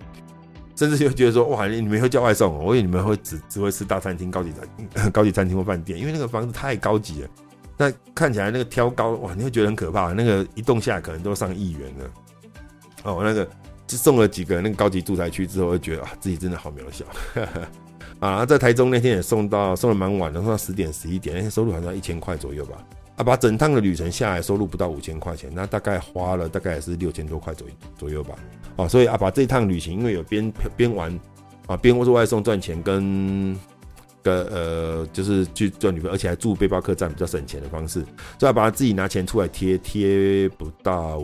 甚至就觉得说，哇，你们会叫外送，我以为你们会只只会吃大餐厅、高级餐、高级餐厅或饭店，因为那个房子太高级了。那看起来那个挑高，哇，你会觉得很可怕。那个一栋下来可能都上亿元了。哦，那个就送了几个那个高级住宅区之后，会觉得啊，自己真的好渺小。啊，在台中那天也送到，送的蛮晚的，送到十点十一点，那天收入好像一千块左右吧。啊，把整趟的旅程下来，收入不到五千块钱，那大概花了大概也是六千多块左右左右吧。哦，所以啊，把这趟旅行，因为有边边玩啊，边外送赚钱跟，个呃，就是去赚旅费，而且还住背包客栈比较省钱的方式，所以把他自己拿钱出来贴，贴不到，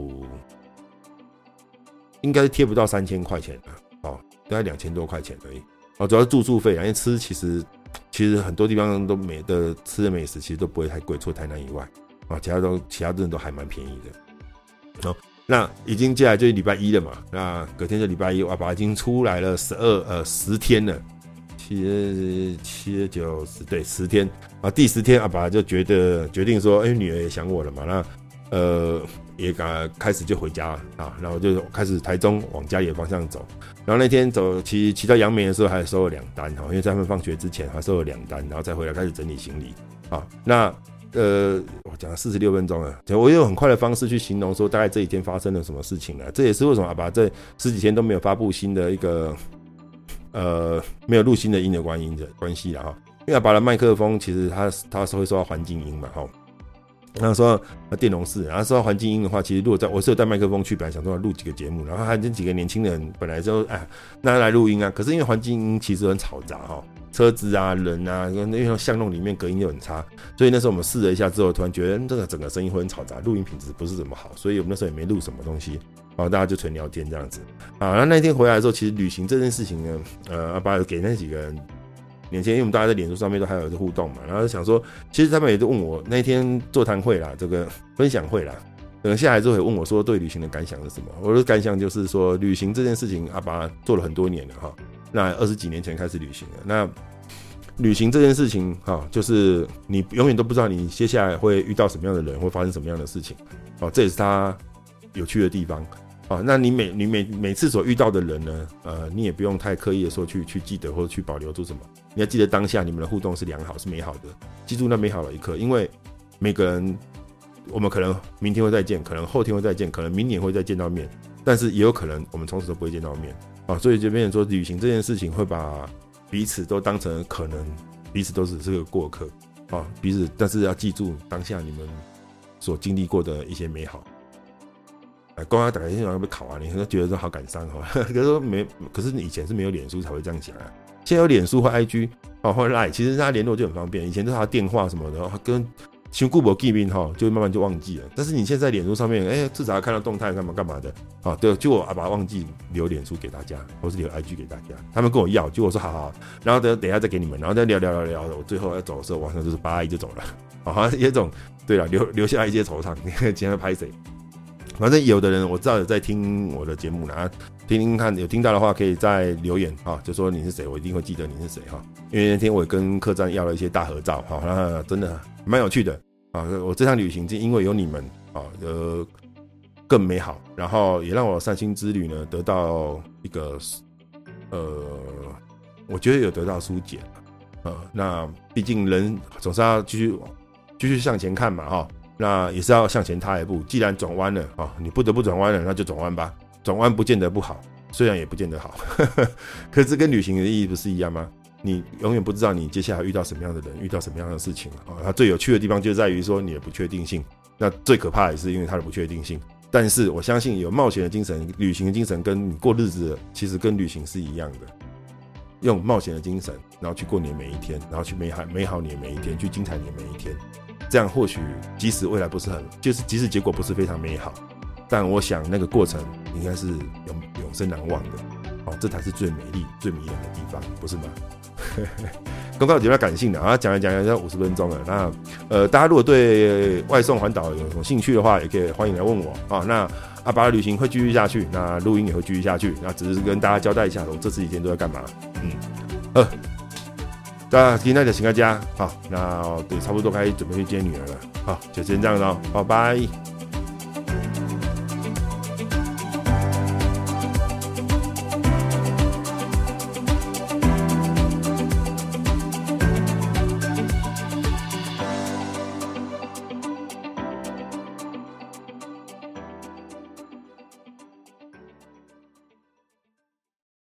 应该是贴不到三千块钱的，哦，大概两千多块钱而已。哦，主要是住宿费，因为吃其实其实很多地方都没的吃的美食其实都不会太贵，除了台南以外，啊，其他都其他真的都还蛮便宜的，哦。那已经接下来就是礼拜一了嘛，那隔天就礼拜一，阿拔已经出来了十二呃十天了，七七九十对十天啊，第十天阿爸就觉得决定说，哎、女儿也想我了嘛，那呃也赶开始就回家啊，然后就开始台中往家里的方向走，然后那天走骑骑到杨梅的时候还收了两单哈，因为在他们放学之前还收了两单，然后再回来开始整理行李啊，那。呃，我讲了四十六分钟了，我用很快的方式去形容说大概这几天发生了什么事情了。这也是为什么阿爸这十几天都没有发布新的一个呃没有录新的音的关音的关系了哈。因为阿拔的麦克风其实它它是会受到环境音嘛哈。然后说电容式，然后说到环境音的话，其实如果在我是有带麦克风去，本来想说录几个节目，然后还有几个年轻人本来就哎那来录音啊，可是因为环境音其实很嘈杂哈。车子啊，人啊，因为巷弄里面隔音又很差，所以那时候我们试了一下之后，突然觉得这个整个声音会很嘈杂，录音品质不是怎么好，所以我们那时候也没录什么东西，后大家就纯聊天这样子。啊，那那天回来的时候，其实旅行这件事情呢，呃，阿拔给那几个人年轻人，因为我们大家在脸书上面都还有互动嘛，然后想说，其实他们也都问我那天座谈会啦，这个分享会啦，等下来之后也问我说，对旅行的感想是什么？我的感想就是说，旅行这件事情，阿爸做了很多年了哈。那二十几年前开始旅行了。那旅行这件事情，哈，就是你永远都不知道你接下来会遇到什么样的人，会发生什么样的事情，哦，这也是他有趣的地方，啊，那你每你每每次所遇到的人呢，呃，你也不用太刻意的说去去记得或者去保留住什么，你要记得当下你们的互动是良好是美好的，记住那美好的一刻，因为每个人我们可能明天会再见，可能后天会再见，可能明年会再见到面，但是也有可能我们从此都不会见到面。啊，所以这边说旅行这件事情，会把彼此都当成可能，彼此都只是个过客啊，彼此，但是要记住当下你们所经历过的一些美好。哎，刚刚打开电脑要被考啊，你可能觉得说好感伤哈，可是说没，可是你以前是没有脸书才会这样讲啊，现在有脸书或 IG 啊或 Line，其实大家联络就很方便，以前都是他电话什么的，跟。像固博见面哈，就慢慢就忘记了。但是你现在脸书上面，哎、欸，至少要看到动态，干嘛干嘛的啊？对，就我阿拔忘记留脸书给大家，或是留 IG 给大家。他们跟我要，就我说好好，然后等等一下再给你们，然后再聊聊聊聊。我最后要走的时候，晚上就是八阿姨就走了。好像有一种对了，留留下一些惆怅。你 看今天拍谁？反正有的人我知道有在听我的节目，然后听听看，有听到的话可以再留言啊，就说你是谁，我一定会记得你是谁哈。因为那天我也跟客栈要了一些大合照，好，那真的。蛮有趣的啊！我这趟旅行就因为有你们啊，呃，更美好。然后也让我散心之旅呢得到一个呃，我觉得有得到疏解呃。那毕竟人总是要继续继续向前看嘛，哈。那也是要向前踏一步。既然转弯了啊，你不得不转弯了，那就转弯吧。转弯不见得不好，虽然也不见得好，可是跟旅行的意义不是一样吗？你永远不知道你接下来遇到什么样的人，遇到什么样的事情啊！它最有趣的地方就在于说你的不确定性。那最可怕也是因为它的不确定性。但是我相信有冒险的精神、旅行的精神，跟你过日子其实跟旅行是一样的。用冒险的精神，然后去过你的每一天，然后去美好美好你的每一天，去精彩你的每一天。这样或许即使未来不是很，就是即使结果不是非常美好，但我想那个过程应该是永永生难忘的。哦，这才是最美丽、最迷人的地方，不是吗？公告比较感性的啊，讲来讲来要五十分钟了。那呃，大家如果对外送环岛有什么兴趣的话，也可以欢迎来问我啊。那阿巴的旅行会继续下去，那录音也会继续下去。那只是跟大家交代一下，我这十几天都在干嘛。嗯，呃，那今天就请大家好，那对，差不多该准备去接女儿了。好，就先这样了，拜，拜。